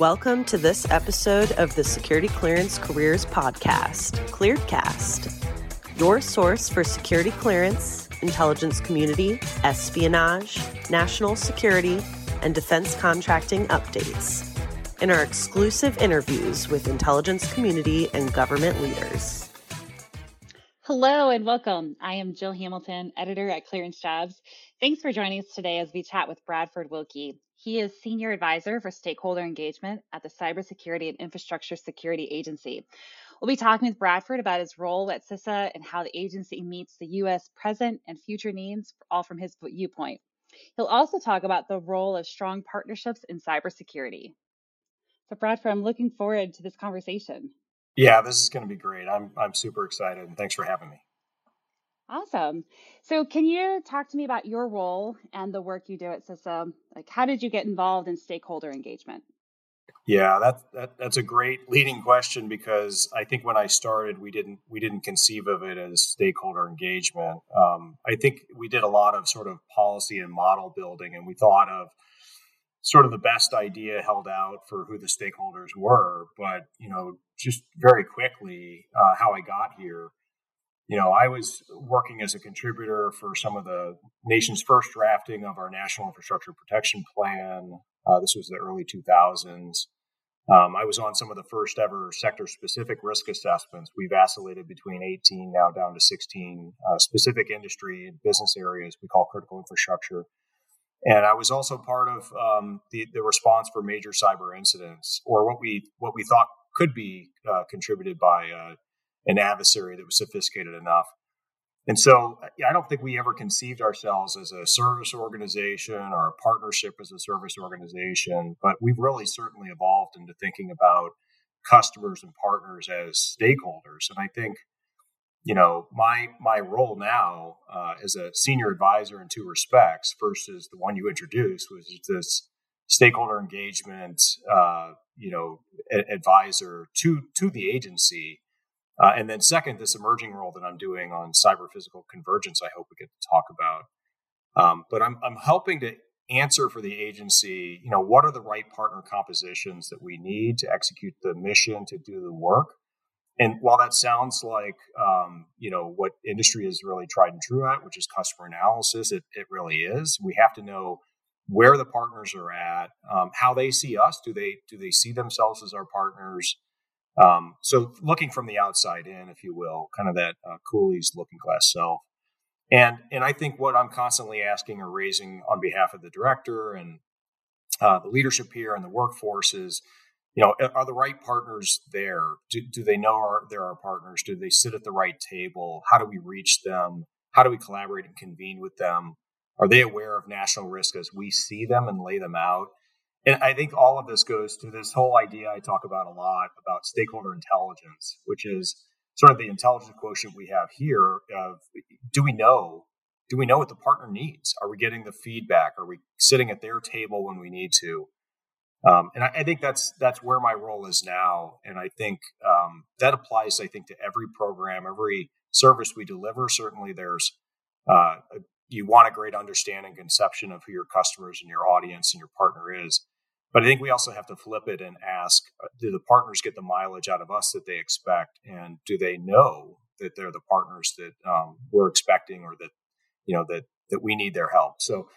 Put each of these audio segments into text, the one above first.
Welcome to this episode of the Security Clearance Careers Podcast, Clearedcast, your source for security clearance, intelligence community, espionage, national security, and defense contracting updates. In our exclusive interviews with intelligence community and government leaders. Hello and welcome. I am Jill Hamilton, editor at Clearance Jobs. Thanks for joining us today as we chat with Bradford Willke. He is Senior Advisor for Stakeholder Engagement at the Cybersecurity and Infrastructure Security Agency. We'll be talking with Bradford about his role at CISA and how the agency meets the U.S. present and future needs, all from his viewpoint. He'll also talk about the role of strong partnerships in cybersecurity. So, Bradford, I'm looking forward to this conversation. Yeah, this is going to be great. I'm I'm super excited, and thanks for having me. Awesome. So, can you talk to me about your role and the work you do at CISA? Like, how did you get involved in stakeholder engagement? Yeah, that, that that's a great leading question because I think when I started, we didn't we didn't conceive of it as stakeholder engagement. Um, I think we did a lot of sort of policy and model building, and we thought of sort of the best idea held out for who the stakeholders were. But you know, just very quickly, uh, how I got here. You know, I was working as a contributor for some of the nation's first drafting of our National Infrastructure Protection Plan. Uh, this was the early 2000s. Um, I was on some of the first ever sector specific risk assessments. We've vacillated between 18 now down to 16 uh, specific industry and business areas we call critical infrastructure. And I was also part of um, the, the response for major cyber incidents, or what we what we thought could be uh, contributed by uh, an adversary that was sophisticated enough. And so I don't think we ever conceived ourselves as a service organization or a partnership as a service organization, but we've really certainly evolved into thinking about customers and partners as stakeholders. And I think you know my my role now uh, as a senior advisor in two respects first is the one you introduced was this stakeholder engagement uh, you know a- advisor to to the agency uh, and then second this emerging role that i'm doing on cyber physical convergence i hope we get to talk about um, but I'm, I'm helping to answer for the agency you know what are the right partner compositions that we need to execute the mission to do the work and while that sounds like um, you know what industry is really tried and true at, which is customer analysis, it, it really is. We have to know where the partners are at, um, how they see us. Do they do they see themselves as our partners? Um, so looking from the outside in, if you will, kind of that uh, Cooley's looking glass self. And and I think what I'm constantly asking or raising on behalf of the director and uh, the leadership here and the workforce is you know, are the right partners there? Do, do they know our, they're our partners? Do they sit at the right table? How do we reach them? How do we collaborate and convene with them? Are they aware of national risk as we see them and lay them out? And I think all of this goes to this whole idea I talk about a lot about stakeholder intelligence, which is sort of the intelligence quotient we have here of do we know do we know what the partner needs? Are we getting the feedback? Are we sitting at their table when we need to? Um, and I, I, think that's that's where my role is now, and I think um, that applies. I think to every program, every service we deliver. Certainly, there's uh, you want a great understanding, conception of who your customers and your audience and your partner is. But I think we also have to flip it and ask: uh, Do the partners get the mileage out of us that they expect, and do they know that they're the partners that um, we're expecting, or that you know that that we need their help? So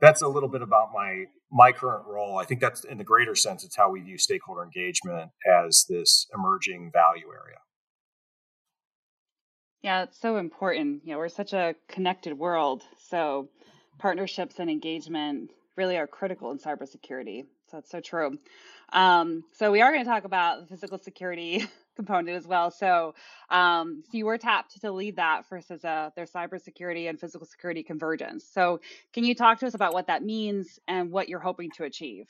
that's a little bit about my my current role. I think that's in the greater sense, it's how we view stakeholder engagement as this emerging value area. Yeah, it's so important. You know, we're such a connected world. So partnerships and engagement really are critical in cybersecurity. So that's so true. Um, so we are going to talk about the physical security component as well. So, um, so you were tapped to lead that versus uh, their cybersecurity and physical security convergence. So, can you talk to us about what that means and what you're hoping to achieve?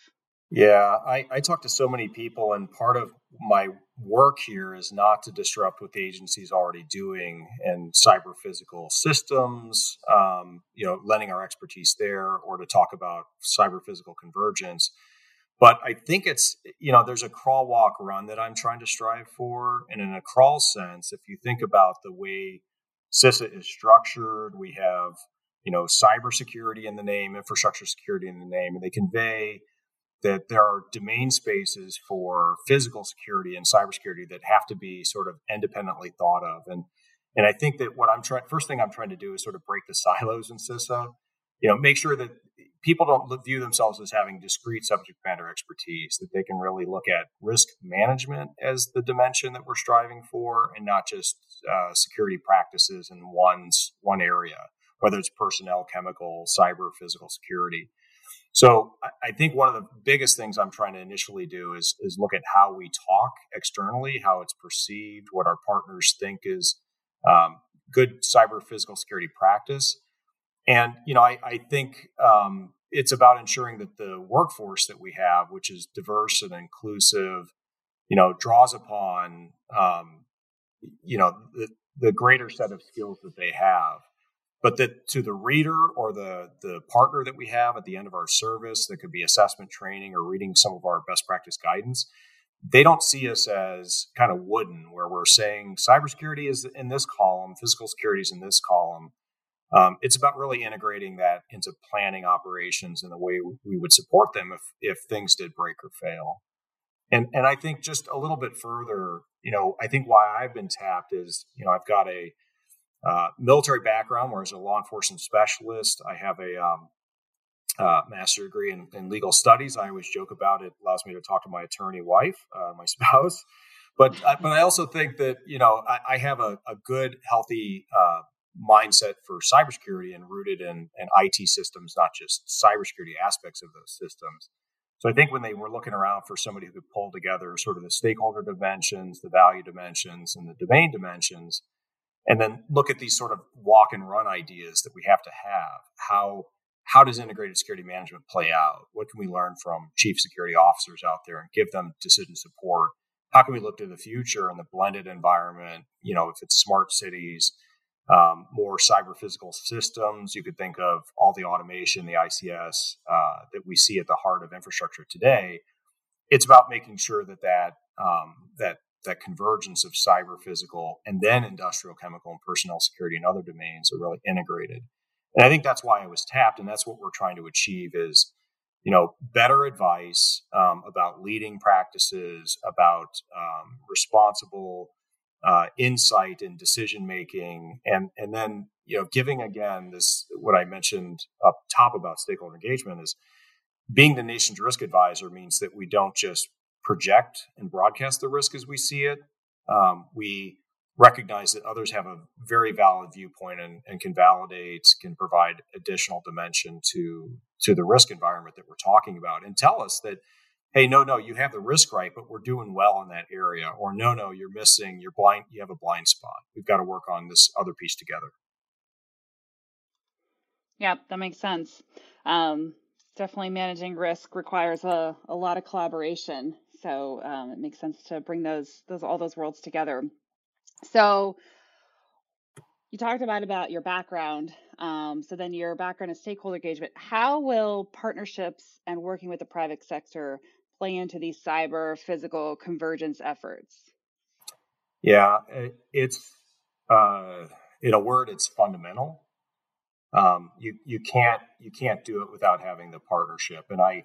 Yeah, I, I talk to so many people, and part of my work here is not to disrupt what the agency is already doing in cyber physical systems, um, you know, lending our expertise there, or to talk about cyber physical convergence but I think it's, you know, there's a crawl, walk, run that I'm trying to strive for. And in a crawl sense, if you think about the way CISA is structured, we have, you know, cybersecurity in the name, infrastructure security in the name, and they convey that there are domain spaces for physical security and cybersecurity that have to be sort of independently thought of. And and I think that what I'm trying first thing I'm trying to do is sort of break the silos in CISA. You know, make sure that people don't view themselves as having discrete subject matter expertise, that they can really look at risk management as the dimension that we're striving for, and not just uh, security practices in one's one area, whether it's personnel, chemical, cyber, physical security. So I think one of the biggest things I'm trying to initially do is is look at how we talk externally, how it's perceived, what our partners think is um, good cyber physical security practice. And you know, I, I think um, it's about ensuring that the workforce that we have, which is diverse and inclusive, you know, draws upon um, you know the, the greater set of skills that they have but that to the reader or the the partner that we have at the end of our service that could be assessment training or reading some of our best practice guidance they don't see us as kind of wooden where we're saying cybersecurity is in this column physical security is in this column. Um, it's about really integrating that into planning operations and the way we would support them if if things did break or fail. And and i think just a little bit further you know i think why i've been tapped is you know i've got a uh, military background, where as a law enforcement specialist, I have a um, uh, master degree in, in, legal studies. I always joke about it allows me to talk to my attorney wife, uh, my spouse. But but I also think that you know I, I have a, a, good, healthy uh, mindset for cybersecurity and rooted in, in IT systems, not just cybersecurity aspects of those systems. So I think when they were looking around for somebody who could pull together sort of the stakeholder dimensions, the value dimensions, and the domain dimensions, and then look at these sort of walk and run ideas that we have to have. How how does integrated security management play out? What can we learn from chief security officers out there and give them decision support? How can we look to the future in the blended environment? You know, if it's smart cities, um, more cyber physical systems, you could think of all the automation, the ICS uh, that we see at the heart of infrastructure today. It's about making sure that that um, that that convergence of cyber physical and then industrial chemical and personnel security and other domains are really integrated. And i think that's why i was tapped and that's what we're trying to achieve is you know better advice um, about leading practices about um, responsible uh, insight and decision making and and then you know giving again this what i mentioned up top about stakeholder engagement is being the nation's risk advisor means that we don't just project and broadcast the risk as we see it. Um, we recognize that others have a very valid viewpoint and, and, can validate, can provide additional dimension to to the risk environment that we're talking about, and tell us that, hey, no, no, you have the risk right, but we're doing well in that area, or no, no, you're missing, you're blind, you have a blind spot. We've got to work on this other piece together. Yeah, that makes sense. Um, definitely managing risk requires a, a lot of collaboration so um, it makes sense to bring those those all those worlds together. So you talked about about your background. Um, so then your background is stakeholder engagement. How will partnerships and working with the private sector play into these cyber physical convergence efforts? Yeah, it's uh, in a word, it's fundamental. Um, you you can't you can't do it without having the partnership, and I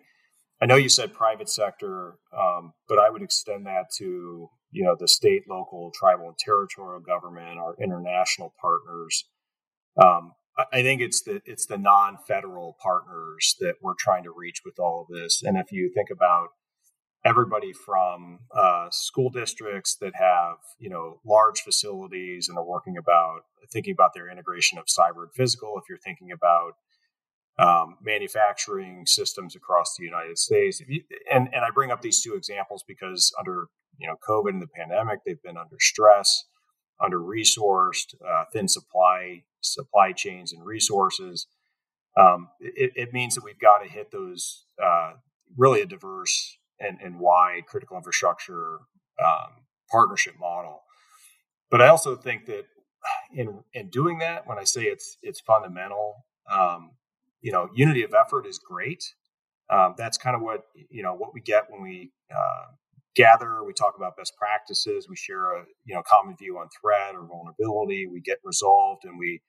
I know you said private sector, um, but I would extend that to you know the state, local, tribal, and territorial government, our international partners. Um, I think it's the it's the non-federal partners that we're trying to reach with all of this. And if you think about everybody from uh, school districts that have you know large facilities and are working about thinking about their integration of cyber and physical, if you're thinking about um, manufacturing systems across the United States. And, and I bring up these two examples because under you know COVID and the pandemic, they've been under stress, under resourced, uh, thin supply supply chains and resources. Um, it, it, means that we've got to hit those uh, really a diverse and, and wide critical infrastructure um, partnership model. But I also think that in in doing that, when I say it's it's fundamental, um, you know, unity of effort is great. Um, that's kind of what you know what we get when we uh, gather. We talk about best practices. We share a you know common view on threat or vulnerability. We get resolved, and we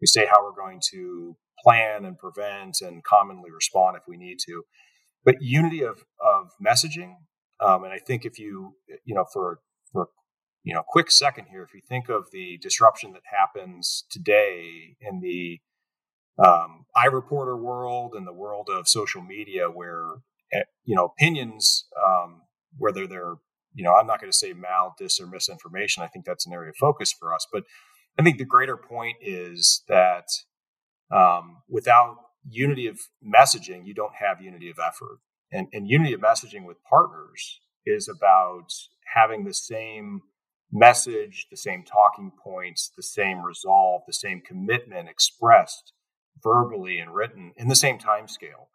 we say how we're going to plan and prevent and commonly respond if we need to. but unity of of messaging. Um, and I think if you you know for for you know quick second here, if you think of the disruption that happens today in the um, iReporter world and the world of social media, where eh, you know opinions, um, whether they're you know I'm not going to say mal, dis, or misinformation. I think that's an area of focus for us, but I think the greater point is that um, without unity of messaging, you don't have unity of effort. And, and unity of messaging with partners is about having the same message, the same talking points, the same resolve, the same commitment expressed verbally and written in the same time scale.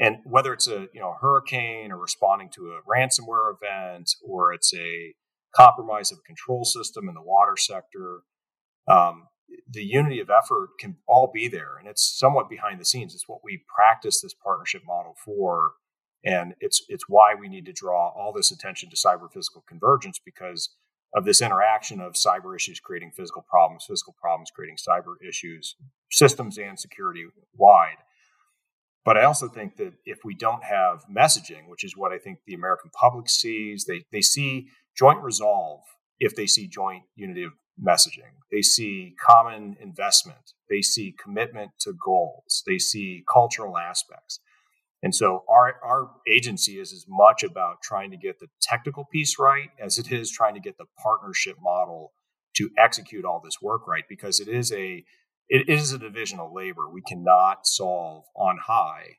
And whether it's a you know a hurricane or responding to a ransomware event or it's a compromise of a control system in the water sector, um, the unity of effort can all be there and it's somewhat behind the scenes it's what we practice this partnership model for and it's it's why we need to draw all this attention to cyber physical convergence because of this interaction of cyber issues creating physical problems physical problems creating cyber issues systems and security wide but i also think that if we don't have messaging which is what i think the american public sees they they see joint resolve if they see joint unity of messaging. They see common investment. They see commitment to goals. They see cultural aspects. And so our, our agency is as much about trying to get the technical piece right as it is trying to get the partnership model to execute all this work right because it is a it is a division of labor. We cannot solve on high,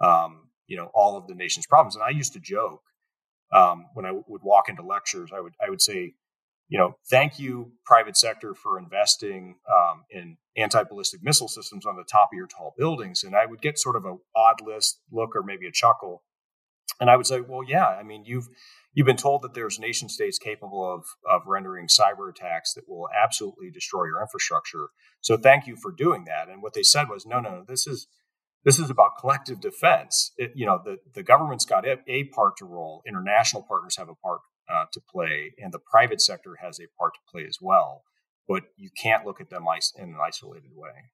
um, you know, all of the nation's problems. And I used to joke um, when I w- would walk into lectures, I would I would say, you know, thank you, private sector, for investing um, in anti-ballistic missile systems on the top of your tall buildings. And I would get sort of a odd list look or maybe a chuckle. And I would say, well, yeah, I mean, you've you've been told that there's nation states capable of of rendering cyber attacks that will absolutely destroy your infrastructure. So thank you for doing that. And what they said was, no, no, this is this is about collective defense. It, you know, the, the government's got a, a part to roll. International partners have a part uh, to play, and the private sector has a part to play as well. But you can't look at them in an isolated way.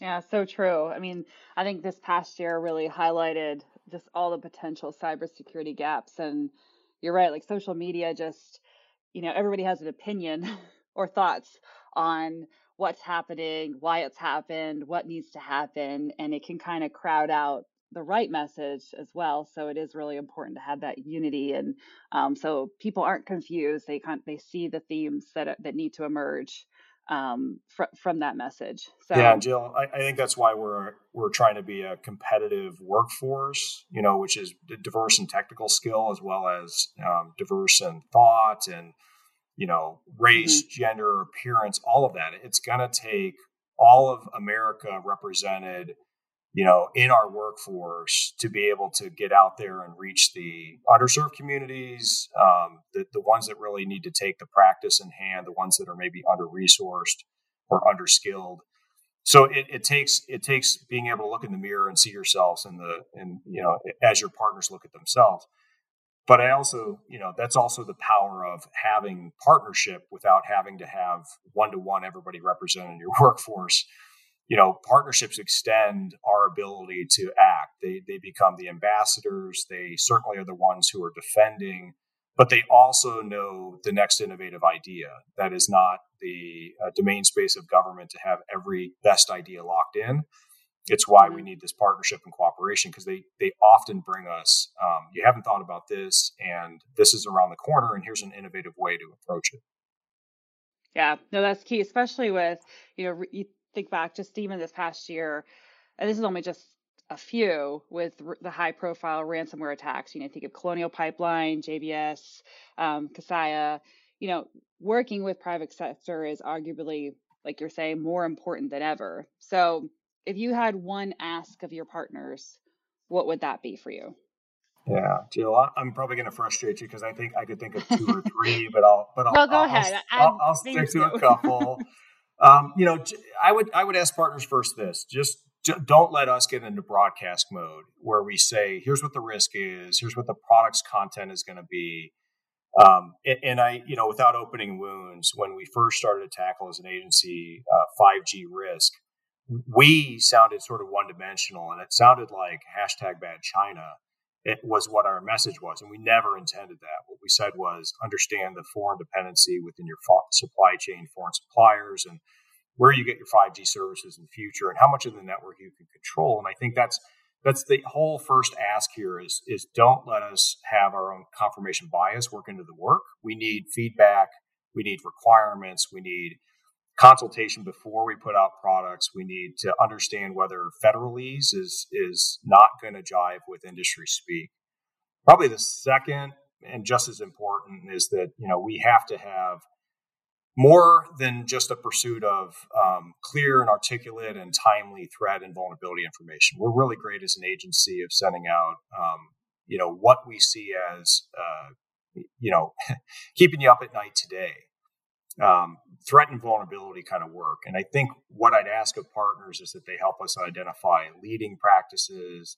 Yeah, so true. I mean, I think this past year really highlighted just all the potential cybersecurity gaps. And you're right, like social media just, you know, everybody has an opinion or thoughts on what's happening, why it's happened, what needs to happen, and it can kind of crowd out the right message as well. So it is really important to have that unity, and um, so people aren't confused. They can they see the themes that that need to emerge um, fr- from that message. So yeah, Jill, I, I, think that's why we're we're trying to be a competitive workforce. You know, which is diverse in technical skill as well as um, diverse in thought and you know race, mm-hmm. gender, appearance, all of that. It's going to take all of America represented you know, in our workforce to be able to get out there and reach the underserved communities, um, the, the ones that really need to take the practice in hand, the ones that are maybe under resourced or underskilled. So it, it takes it takes being able to look in the mirror and see yourselves and the and you know as your partners look at themselves. But I also, you know, that's also the power of having partnership without having to have one to one everybody represented in your workforce you know, partnerships extend our ability to act. They, they become the ambassadors. They certainly are the ones who are defending, but they also know the next innovative idea. That is not the uh, domain space of government to have every best idea locked in. It's why we mm-hmm. need this partnership and cooperation because they they often bring us. Um, you haven't thought about this, and this is around the corner, and here's an innovative way to approach it. Yeah, no, that's key, especially with you know you think back just even this past year, and this is only just a few with r- the high profile ransomware attacks. You know, think of Colonial Pipeline, JBS, um, Kaseya. You know, working with private sector is arguably, like you're saying, more important than ever. So, if you had one ask of your partners, what would that be for you? Yeah, Jill, I'm probably going to frustrate you because I think I could think of two or three, but I'll but I'll, well, go I'll, ahead. I'll, I'll, I'll stick to a couple. Um, you know, I would I would ask partners first this: just don't let us get into broadcast mode where we say, "Here's what the risk is. Here's what the product's content is going to be." Um, and, and, I, you know, without opening wounds, when we first started to tackle as an agency uh, 5G risk, we sounded sort of one dimensional and it sounded like hashtag bad China. It was what our message was. And we never intended that. What we said was understand the foreign dependency within your supply chain, foreign suppliers, and where you get your 5G services in the future and how much of the network you can control. And I think that's that's the whole first ask here is is don't let us have our own confirmation bias work into the work. We need feedback, we need requirements, we need consultation before we put out products. We need to understand whether federalese is is not going to jive with industry speak. Probably the second and just as important is that you know we have to have more than just a pursuit of um, clear and articulate and timely threat and vulnerability information. We're really great as an agency of sending out, um, you know, what we see as, uh, you know, keeping you up at night today. Um, threat and vulnerability kind of work. And I think what I'd ask of partners is that they help us identify leading practices,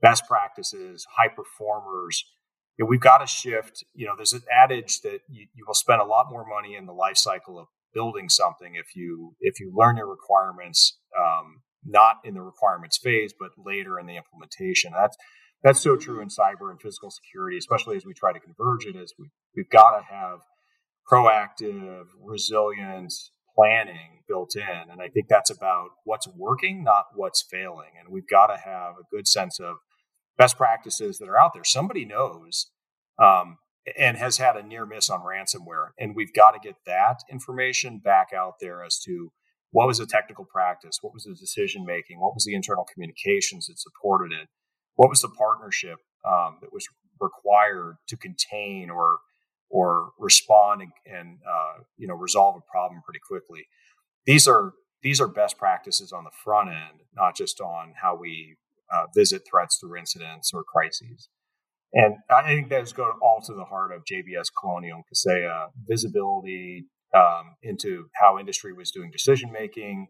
best practices, high performers you know, we've got to shift. You know, there's an adage that you, you will spend a lot more money in the life cycle of building something if you if you learn your requirements um, not in the requirements phase, but later in the implementation. That's that's so true in cyber and physical security, especially as we try to converge it. Is we we've got to have proactive, resilient planning built in, and I think that's about what's working, not what's failing. And we've got to have a good sense of best practices that are out there. Somebody knows um, and has had a near miss on ransomware, and we've got to get that information back out there as to what was the technical practice, what was the decision making, what was the internal communications that supported it, what was the partnership um, that was required to contain or or respond and, and uh, you know resolve a problem pretty quickly. These are these are best practices on the front end, not just on how we uh, visit threats through incidents or crises. And I think those go all to the heart of JBS Colonial and Kaseya visibility um, into how industry was doing decision making,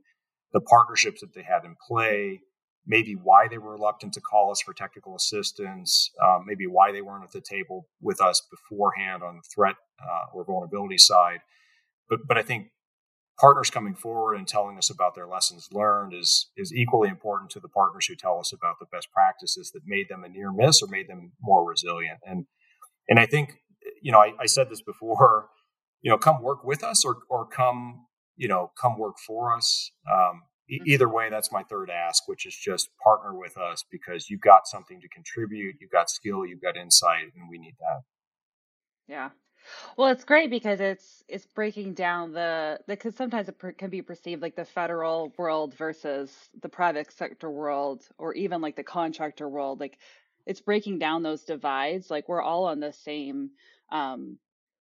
the partnerships that they had in play, maybe why they were reluctant to call us for technical assistance, um, maybe why they weren't at the table with us beforehand on the threat uh, or vulnerability side. But but I think partners coming forward and telling us about their lessons learned is is equally important to the partners who tell us about the best practices that made them a near miss or made them more resilient. And and I think you know I, I said this before. You know, come work with us or or come you know come work for us. Um. Either way, that's my third ask, which is just partner with us because you've got something to contribute, you've got skill, you've got insight, and we need that. Yeah, well, it's great because it's it's breaking down the because sometimes it per, can be perceived like the federal world versus the private sector world, or even like the contractor world. Like it's breaking down those divides. Like we're all on the same. Um,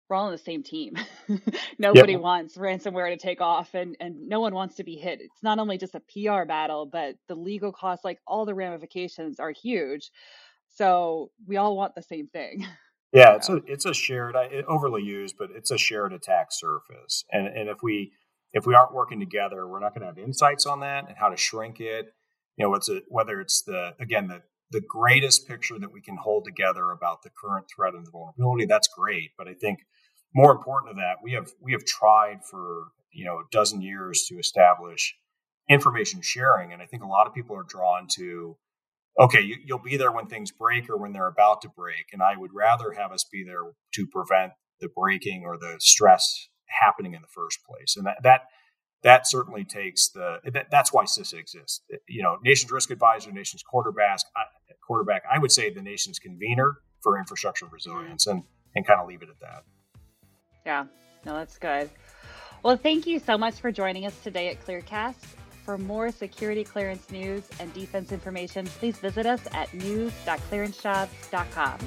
we're all on the same team. Nobody yep. wants ransomware to take off, and and no one wants to be hit. It's not only just a PR battle, but the legal costs, like all the ramifications, are huge. So we all want the same thing. Yeah, it's a it's a shared overly used, but it's a shared attack surface. And and if we if we aren't working together, we're not going to have insights on that and how to shrink it. You know, what's it whether it's the again the the greatest picture that we can hold together about the current threat and the vulnerability. That's great, but I think more important to that, we have we have tried for you know a dozen years to establish information sharing, and I think a lot of people are drawn to okay, you, will be there when things break or when they're about to break. And I would rather have us be there to prevent the breaking or the stress happening in the first place. And that, that, that certainly takes the, that, that's why CISA exists. You know, nation's risk advisor, nation's quarterback, quarterback, I would say the nation's convener for infrastructure resilience and, and kind of leave it at that. Yeah, no, that's good. Well, thank you so much for joining us today at Clearcast. For more security clearance news and defense information, please visit us at news.clearancejobs.com.